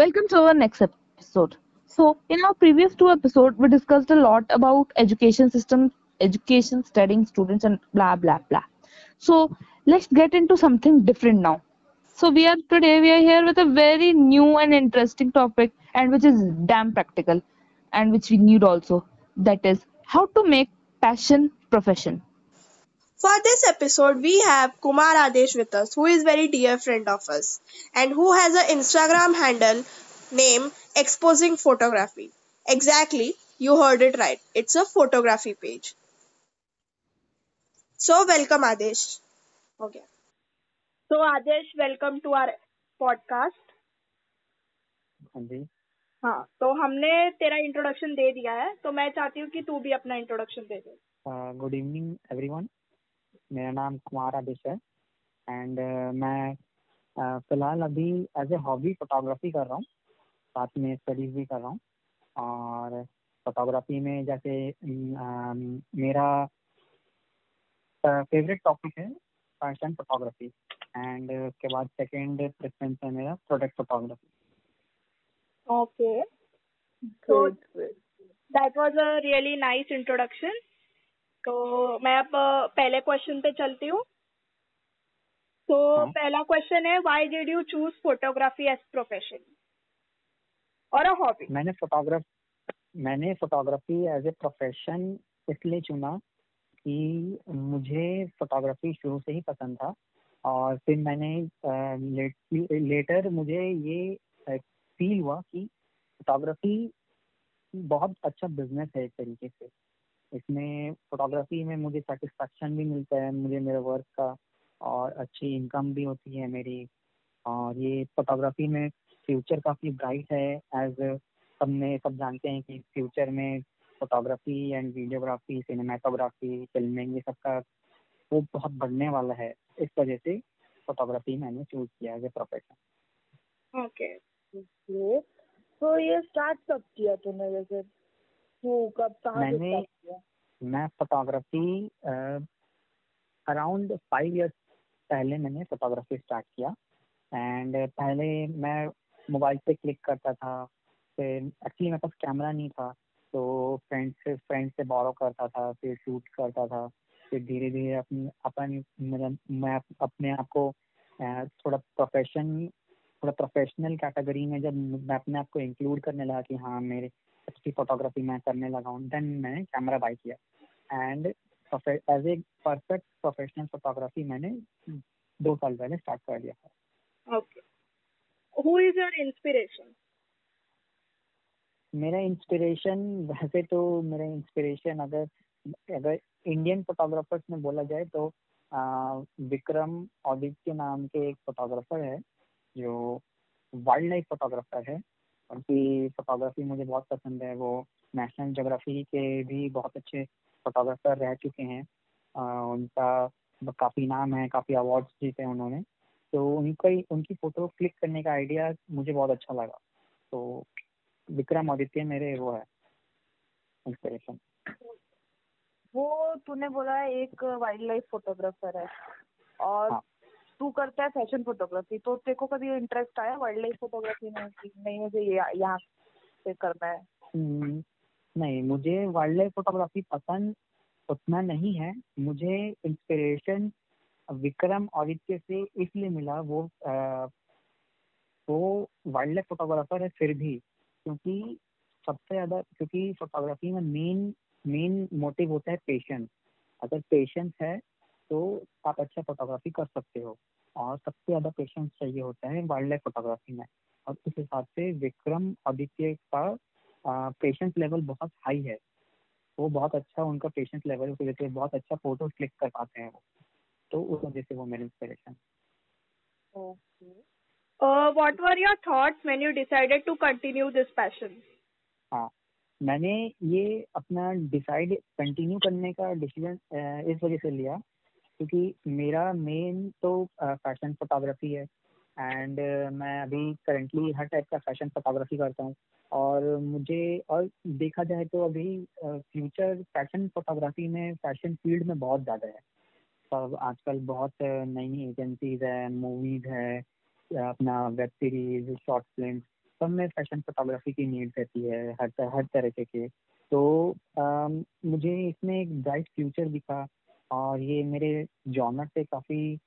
Welcome to our next episode. So, in our previous two episodes, we discussed a lot about education system, education, studying students, and blah blah blah. So, let's get into something different now. So, we are today we are here with a very new and interesting topic, and which is damn practical, and which we need also. That is how to make passion profession. For this episode, we have Kumar Adesh with us, who is very dear friend of us, and who has an Instagram handle name Exposing Photography. Exactly, you heard it right. It's a photography page. So welcome Adesh. Okay. So Adesh, welcome to our podcast. हाँ जी हाँ तो हमने तेरा introduction दे दिया है तो मैं चाहती हूँ कि तू भी अपना इंट्रोडक्शन दे दे गुड इवनिंग एवरीवन मेरा नाम कुमार आदेश है। एंड uh, मैं uh, फ़िलहाल अभी एज ए हॉबी फोटोग्राफी कर रहा हूँ। साथ में स्टडीज़ भी कर रहा हूँ। और फोटोग्राफी में जैसे um, मेरा फेवरेट टॉपिक है फ़ैशन फोटोग्राफी एंड उसके बाद सेकंड प्रेफरेंस है मेरा product photography Okay. So that was a really nice introduction. तो मैं अब पहले क्वेश्चन पे चलती हूँ। तो हाँ। पहला क्वेश्चन है why did you choose photography as profession और अ हॉबी मैंने फोटोग्राफ मैंने फोटोग्राफी एज ए प्रोफेशन इसलिए चुना कि मुझे फोटोग्राफी शुरू से ही पसंद था और फिर मैंने लेट, लेटर मुझे ये फील हुआ कि फोटोग्राफी बहुत अच्छा बिज़नेस है एक तरीके से। इसमें फोटोग्राफी में मुझे सेटिस्फेक्शन भी मिलता है मुझे, मेरे वर्क का और अच्छी इनकम भी होती है मेरी। और ये फोटोग्राफी में फ्यूचर काफ़ी ब्राइट है एज सबने, सब जानते हैं कि फ्यूचर में photography and videography cinematography filming ये सब का वो बहुत बढ़ने वाला है। इस वजह से फोटोग्राफी मैंने चूज़ किया एज ए प्रोफेशन ओके तो ये स्टार्ट कब किया तूने वैसे? तू कब कहाँ मैंने- मैं फोटोग्राफी अराउंड फाइव इयर्स पहले मैंने फोटोग्राफी स्टार्ट किया। एंड पहले मैं मोबाइल पे क्लिक करता था। फिर एक्चुअली मेरे पास कैमरा नहीं था। तो फ्रेंड से फ्रेंड से बोरो करता था फिर शूट करता था। फिर धीरे धीरे अपनी अपन मतलब मैं अपने आप को थोड़ा प्रोफेशन थोड़ा प्रोफेशनल कैटेगरी में जब मैं अपने आप को इंक्लूड करने लगा कि हाँ मेरे अच्छी फोटोग्राफी मैं करने लगा हूँ। देन मैंने कैमरा बाई किया। And as a perfect professional photography मैंने दो साल पहले स्टार्ट कर दिया था। Okay who is your inspiration मेरा इंस्पिरेशन वैसे तो मेरा इंस्पिरेशन अगर अगर इंडियन फोटोग्राफर्स में बोला जाए तो आ, विक्रम के नाम के एक फोटोग्राफर है जो वाइल्ड लाइफ फोटोग्राफर है। उनकी फोटोग्राफी मुझे बहुत पसंद है वो नेशनल जोग्राफी के भी बहुत अच्छे फोटोग्राफर रह चुके हैं। उनका काफ़ी नाम है काफ़ी अवार्ड्स जीते हैं उन्होंने। तो उनका ही उनकी फ़ोटो क्लिक करने का आइडिया मुझे बहुत अच्छा लगा। तो विक्रम आदित्य मेरे वो है इंस्पिरेशन वो तूने बोला एक वाइल्ड लाइफ फोटोग्राफर है। और हाँ। तू करता है फ़ैशन फोटोग्राफी तो तेरे को कभी इंटरेस्ट आया वाइल्ड लाइफ फोटोग्राफी में कि नहीं मुझे ये यहाँ से करना है? हम्म, नहीं मुझे वाइल्ड लाइफ फोटोग्राफी पसंद उतना नहीं है। मुझे इंस्पिरेशन विक्रम आदित्य से इसलिए मिला वो आ, वो वाइल्ड लाइफ फोटोग्राफर है फिर भी क्योंकि सबसे ज़्यादा क्योंकि फोटोग्राफी में मेन मेन मोटिव होता है पेशेंस अगर पेशेंस है तो आप अच्छा फोटोग्राफी कर सकते हो। और सबसे ज़्यादा पेशेंस चाहिए होता है वाइल्ड लाइफ फोटोग्राफी में। और उस हिसाब से विक्रम आदित्य का पेशेंस लेवल बहुत हाई है। वो बहुत अच्छा उनका पेशेंस लेवल उस वजह से बहुत अच्छा फ़ोटो क्लिक कर पाते हैं वो। तो उस वजह से वो मेरे inspiration okay what were your thoughts when you decided to continue this passion हाँ मैंने ये अपना डिसाइड कंटिन्यू करने का डिसीज़न इस वजह से लिया। क्योंकि मेरा मेन तो फ़ैशन फोटोग्राफी है एंड मैं अभी करेंटली हर टाइप का फ़ैशन फोटोग्राफी करता हूँ और मुझे और देखा जाए तो अभी फ्यूचर फ़ैशन फोटोग्राफी में फ़ैशन फ़ील्ड में बहुत ज़्यादा है। सब आजकल बहुत नई नई एजेंसीज है मूवीज़ है अपना वेब सीरीज़ शॉर्ट फ़िल्म सब में फ़ैशन फोटोग्राफी की नीड रहती है हर हर तरह के। तो आ, मुझे इसमें एक ब्राइट फ्यूचर दिखा और ये मेरे जॉनर से काफ़ी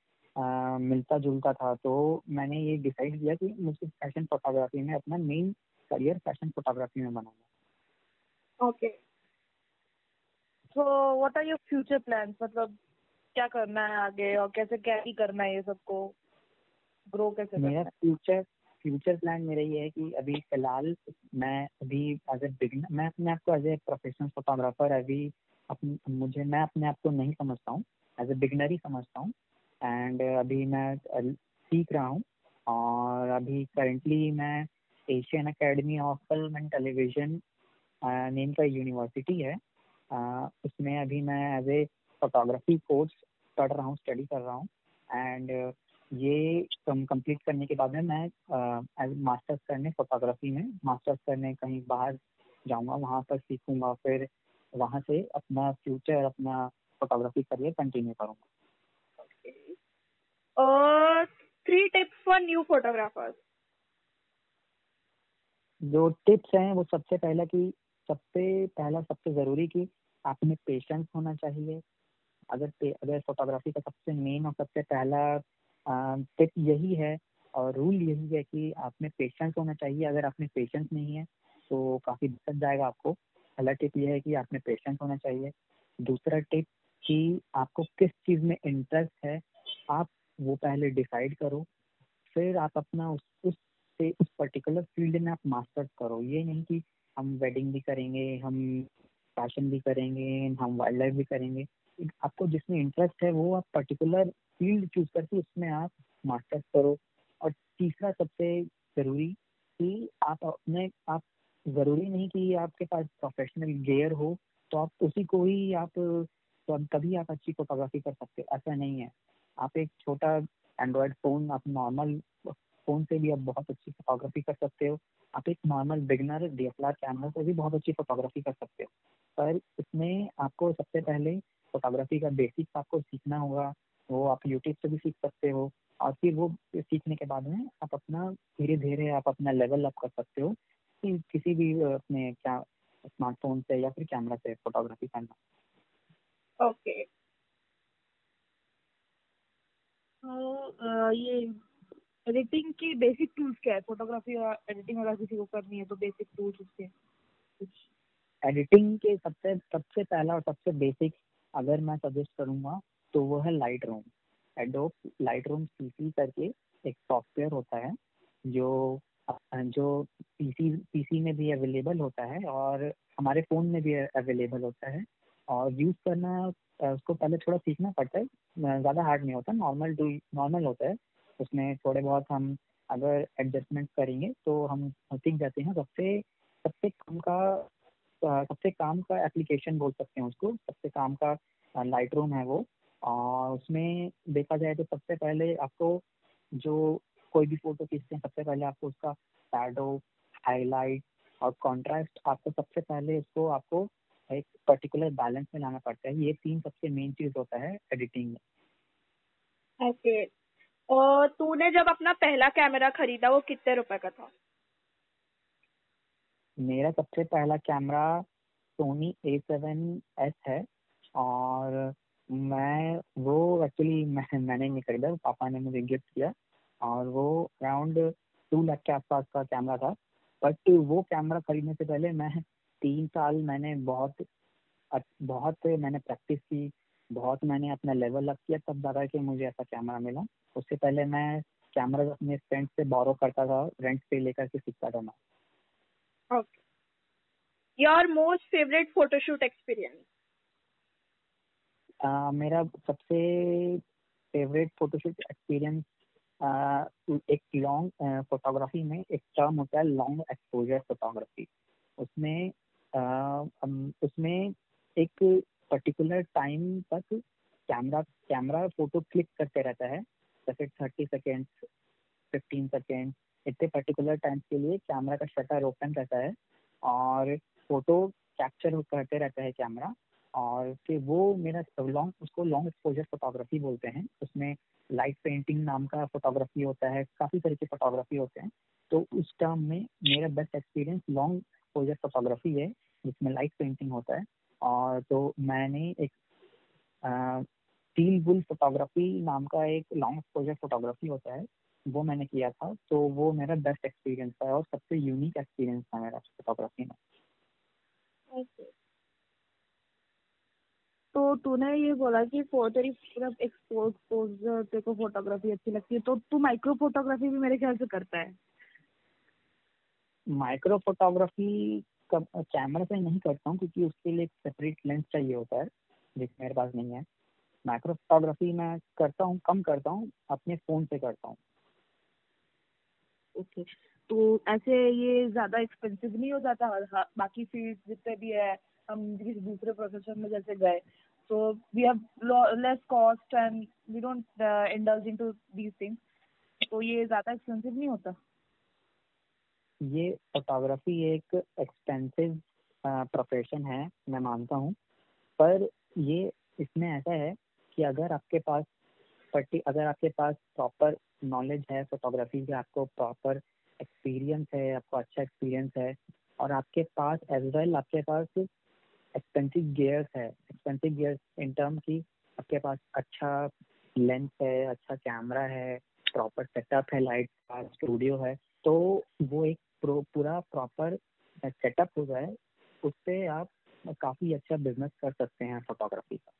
मिलता जुलता था। तो मैंने ये डिसाइड किया कि मुझे फ़ैशन फोटोग्राफी में अपना मेन करियर फ़ैशन फोटोग्राफी में बनाना okay so what are your future plans मतलब क्या करना है आगे और कैसे कैरी करना है ये सबको? ग्रो कैसे मेरा फ्यूचर फ्यूचर प्लान मेरा ये है कि अभी फ़िलहाल मैं अभी एज ए बिगनर मैं अपने आप को एज ए प्रोफेशनल फोटोग्राफर अभी अपने मुझे मैं अपने आप को नहीं समझता हूँ एज ए बिगनर ही समझता हूँ एंड अभी मैं सीख रहा हूँ और अभी करेंटली मैं Asian academy of film and television name का यूनिवर्सिटी है uh, उसमें अभी मैं एज ए फोटोग्राफी कोर्स पढ़ रहा हूँ स्टडी कर रहा हूँ एंड ये कम कंप्लीट करने के बाद में मैं एज मास्टर्स करने फोटोग्राफी में मास्टर्स करने कहीं बाहर जाऊँगा वहाँ पर सीखूँगा फिर वहाँ से अपना फ्यूचर अपना फोटोग्राफी करियर कंटिन्यू करूँगा। Three tips for new photographers जो टिप्स हैं वो सबसे पहला कि सबसे पहला सबसे ज़रूरी कि आप में पेशेंस होना चाहिए। अगर अगर फोटोग्राफी का सबसे मेन और सबसे पहला टिप यही है और रूल यही है कि आप में पेशेंस होना चाहिए। अगर आप में पेशेंस नहीं है तो काफ़ी दिक्कत जाएगा आपको। पहला टिप ये है कि आप में पेशेंस होना चाहिए। दूसरा टिप कि आपको किस चीज़ में इंटरेस्ट है, आप वो पहले डिसाइड करो, फिर आप अपना उस उस से, उस पर्टिकुलर फ़ील्ड में आप मास्टर्स करो। ये नहीं कि हम वेडिंग भी करेंगे, हम फ़ैशन भी करेंगे, हम वाइल्ड लाइफ भी करेंगे। आपको जिसमें इंटरेस्ट है, वो आप पर्टिकुलर फ़ील्ड चूज़ करके उसमें आप मास्टर्स करो। और तीसरा सबसे ज़रूरी कि आप अपने, आप ज़रूरी नहीं कि आपके पास प्रोफेशनल गेयर हो तो आप उसी को ही आप तो तभी आप अच्छी फोटोग्राफी कर सकते हो। ऐसा नहीं है। आप एक छोटा एंड्रॉयड फ़ोन आप नॉर्मल फ़ोन से भी आप बहुत अच्छी फोटोग्राफी कर सकते हो। आप एक normal beginner D S camera से भी बहुत अच्छी फोटोग्राफी कर सकते हो। पर इसमें आपको सबसे पहले फोटोग्राफी का बेसिक्स आपको सीखना होगा। वो आप यूट्यूब से भी सीख सकते हो। और फिर वो सीखने के बाद में आप अपना धीरे धीरे आप अपना लेवल अप कर सकते हो। कि किसी भी अपने क्या स्मार्टफ़ोन से या फिर कैमरा से फोटोग्राफी करना। ओके। तो ये एडिटिंग की बेसिक टूल्स क्या है? फोटोग्राफी और एडिटिंग अगर किसी को करनी है तो बेसिक टूल्स उसके कुछ। एडिटिंग के सबसे सबसे पहला और सबसे बेसिक अगर मैं सजेस्ट करूँगा तो वो है Lightroom Adobe Lightroom सी करके एक सॉफ्टवेयर होता है जो जो पीसी पीसी में भी अवेलेबल होता है और हमारे फ़ोन में भी अवेलेबल होता है और यूज़ करना उसको पहले थोड़ा सीखना पड़ता है। ज़्यादा हार्ड नहीं होता नॉर्मल डू नॉर्मल होता है। उसमें थोड़े बहुत हम अगर एडजस्टमेंट करेंगे तो हम सीख जाते हैं। सबसे सबसे कम का सबसे काम का एप्लीकेशन बोल सकते हैं उसको। सबसे काम का लाइट रूम है वो। और उसमें देखा जाए तो सबसे पहले आपको जो कोई भी फ़ोटो खींचते हैं सबसे पहले आपको उसका शैडो हाईलाइट और कॉन्ट्रास्ट आपको सबसे पहले उसको आपको एक पर्टिकुलर बैलेंस में लाना पड़ता है। ये तीन सबसे मेन चीज़ होता है एडिटिंग में। ओके और तूने जब अपना पहला कैमरा खरीदा वो कितने रुपए का था? मेरा सबसे पहला camera Sony A seven S है और मैं वो एक्चुअली मैं मैंने नहीं खरीदा पापा ने मुझे गिफ्ट किया। और वो अराउंड टू लाख के आसपास का कैमरा था। बट वो कैमरा खरीदने से पहले मैं तीन साल मैंने बहुत बहुत मैंने प्रैक्टिस की बहुत मैंने अपना लेवल अप किया तब जाकर के मुझे ऐसा कैमरा मिला। उससे पहले मैं कैमरा अपने फ्रेंड से बोरो करता था रेंट पे लेकर के सीखता था मैं। Okay your most favourite photoshoot experience मेरा सबसे फेवरेट फोटोशूट एक्सपीरियंस एक लॉन्ग फोटोग्राफी में एक टर्म होता है लॉन्ग एक्सपोजर फोटोग्राफी उसमें उसमें एक पर्टिकुलर टाइम तक कैमरा कैमरा फ़ोटो क्लिक करते रहता है. जैसे थर्टी सेकेंड फिफ्टीन सेकेंड इतने पर्टिकुलर टाइम के लिए कैमरा का शटर ओपन रहता है और फ़ोटो कैप्चर करते रहता है कैमरा और फिर वो मेरा लॉन्ग उसको लॉन्ग एक्सपोजर फोटोग्राफी बोलते हैं। उसमें लाइट पेंटिंग नाम का फोटोग्राफी होता है, काफ़ी तरह के फोटोग्राफी होते हैं। तो उस टर्म में मेरा best experience long exposure photography है, जिसमें लाइट पेंटिंग होता है। और तो मैंने एक स्टील बुल फोटोग्राफी नाम का एक लॉन्ग एक्सपोजर फोटोग्राफी होता है, वो मैंने किया था। तो वो मेरा बेस्ट एक्सपीरियंस था और सबसे यूनिक एक्सपीरियंस था मेरा फोटोग्राफी में। ओके तो तूने ये बोला कि तेरी सिर्फ़ एक्सपोज तेरे को फोटोग्राफी अच्छी लगती है तो तू माइक्रो फोटोग्राफी भी मेरे ख्याल से करता है माइक्रो फोटोग्राफी कैमरा से नहीं करता हूँ क्योंकि उसके लिए सेपरेट लेंस चाहिए होता है जो मेरे पास नहीं है माइक्रो फोटोग्राफी मैं करता हूँ कम करता हूँ अपने फ़ोन से करता हूँ ओके okay. तो ऐसे ये ज़्यादा एक्सपेंसिव नहीं हो जाता हाँ, बाकी फ़ील्ड जितने भी है हम किसी दूसरे प्रोफेशन में जैसे गए तो we have less cost and we don't indulge into these things तो ये ज़्यादा एक्सपेंसिव नहीं होता? ये फोटोग्राफी एक एक्सपेंसिव प्रोफेशन है, मैं मानता हूँ। पर ये इसमें ऐसा है कि अगर आपके पास पर्टी अगर आपके पास प्रॉपर नॉलेज है फोटोग्राफी का, आपको प्रॉपर एक्सपीरियंस है, आपको अच्छा एक्सपीरियंस है, और आपके पास एज वेल आपके पास एक्सपेंसिव गियर्स है। एक्सपेंसिव गियर्स इन टर्म की आपके पास अच्छा लेंस है अच्छा कैमरा है प्रॉपर सेटअप है लाइट का स्टूडियो है। तो वो एक प्रो, पूरा प्रॉपर सेटअप हो जाए उससे आप काफ़ी अच्छा बिज़नेस कर सकते हैं फोटोग्राफी का।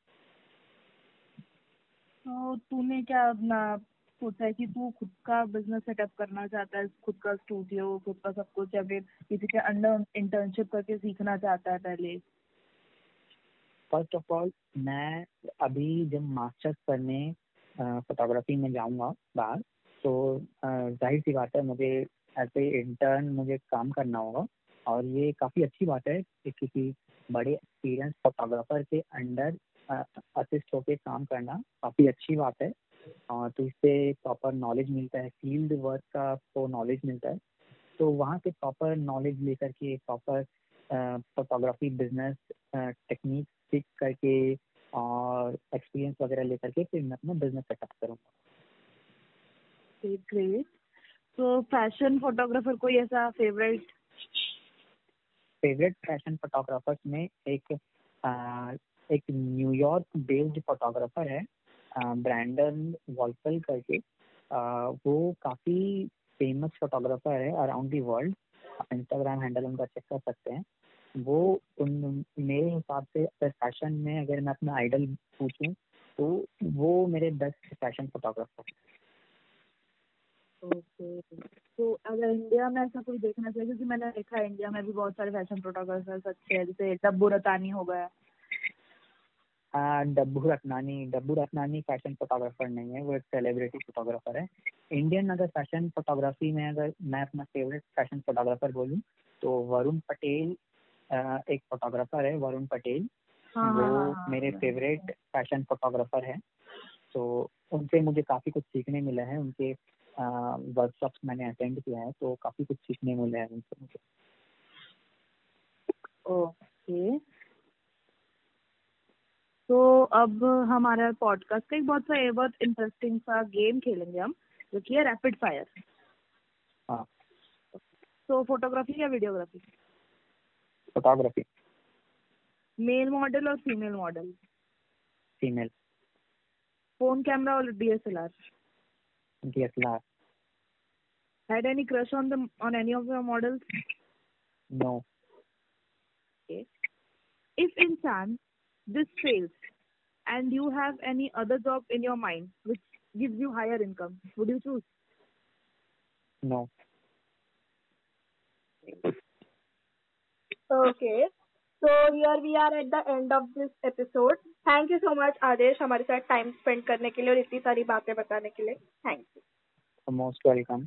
तो तूने क्या अपना सोचा है कि तू खुद का बिज़नेस सेटअप करना चाहता है खुद का स्टूडियो खुद का सब कुछ या फिर किसी के अंडर इंटर्नशिप करके सीखना चाहता है पहले? फ़र्स्ट ऑफ़ ऑल मैं अभी जब मास्टर्स करने फोटोग्राफी में जाऊँगा बाहर तो ज़ाहिर सी बात है मुझे एज ए इंटर्न मुझे काम करना होगा और ये काफ़ी अच्छी बात है कि किसी बड़े एक्सपीरियंस फोटोग्राफर के अंडर असिस्ट होके काम करना काफ़ी अच्छी बात है और तो इससे प्रॉपर नॉलेज मिलता है फ़ील्ड वर्क का आपको नॉलेज मिलता है। तो वहाँ से प्रॉपर नॉलेज लेकर के प्रॉपर फोटोग्राफी बिज़नेस टेक्निक सीख करके और एक्सपीरियंस वगैरह लेकर के फिर मैं अपना बिज़नेस सेटअप करूँगा। ग्रेट तो फ़ैशन फोटोग्राफर कोई ऐसा फेवरेट फेवरेट फ़ैशन फोटोग्राफर्स में एक आ, एक न्यूयॉर्क बेस्ड फोटोग्राफर है ब्रैंडन वॉल्फल करके। आ, वो काफ़ी फ़ेमस फोटोग्राफर है around the world Instagram handle उनका चेक कर सकते हैं। वो उन, मेरे हिसाब से अगर फ़ैशन में अगर मैं अपना आइडल पूछूँ तो वो मेरे बेस्ट फ़ैशन फोटोग्राफर ओके। तो अगर इंडिया में ऐसा कोई देखना चाहिए, क्योंकि मैंने देखा है इंडिया में भी बहुत सारे फ़ैशन फोटोग्राफर्स अच्छे हैं, जैसे डब्बू रतानी हो गया। डब्बू रत्नानी डब्बू रत्नानी फ़ैशन फोटोग्राफर नहीं है वो एक सेलिब्रिटी फोटोग्राफर है। इंडियन अगर फ़ैशन फोटोग्राफी में अगर मैं अपना फेवरेट फ़ैशन फोटोग्राफर बोलूँ तो वरुण पटेल एक फोटोग्राफर है वरुण पटेल। हाँ, वो हाँ, हाँ, मेरे फेवरेट फ़ैशन फोटोग्राफर है। तो उनसे मुझे काफ़ी कुछ सीखने मिला है उनके वर्कशॉप्स मैंने अटेंड किया है तो काफ़ी कुछ सीखने मिला है उनसे मुझे। ओके। अब हमारा पॉडकास्ट का एक बहुत सा बहुत इंटरेस्टिंग सा गेम खेलेंगे हम जो कि है रैपिड फायर तो फोटोग्राफी या वीडियोग्राफी फोटोग्राफी मेल मॉडल और female model female phone camera और DSLR DSLR had any crush on the on any of the models? No. Okay. If in chance this fails and you have any other job in your mind which gives you higher income, would you choose? No. Okay. So here we are at the end of this episode. Thank you so much आदेश हमारे साथ time spend करने के लिए और इतनी सारी बातें बताने के लिए थैंक यू मोस्ट वेलकम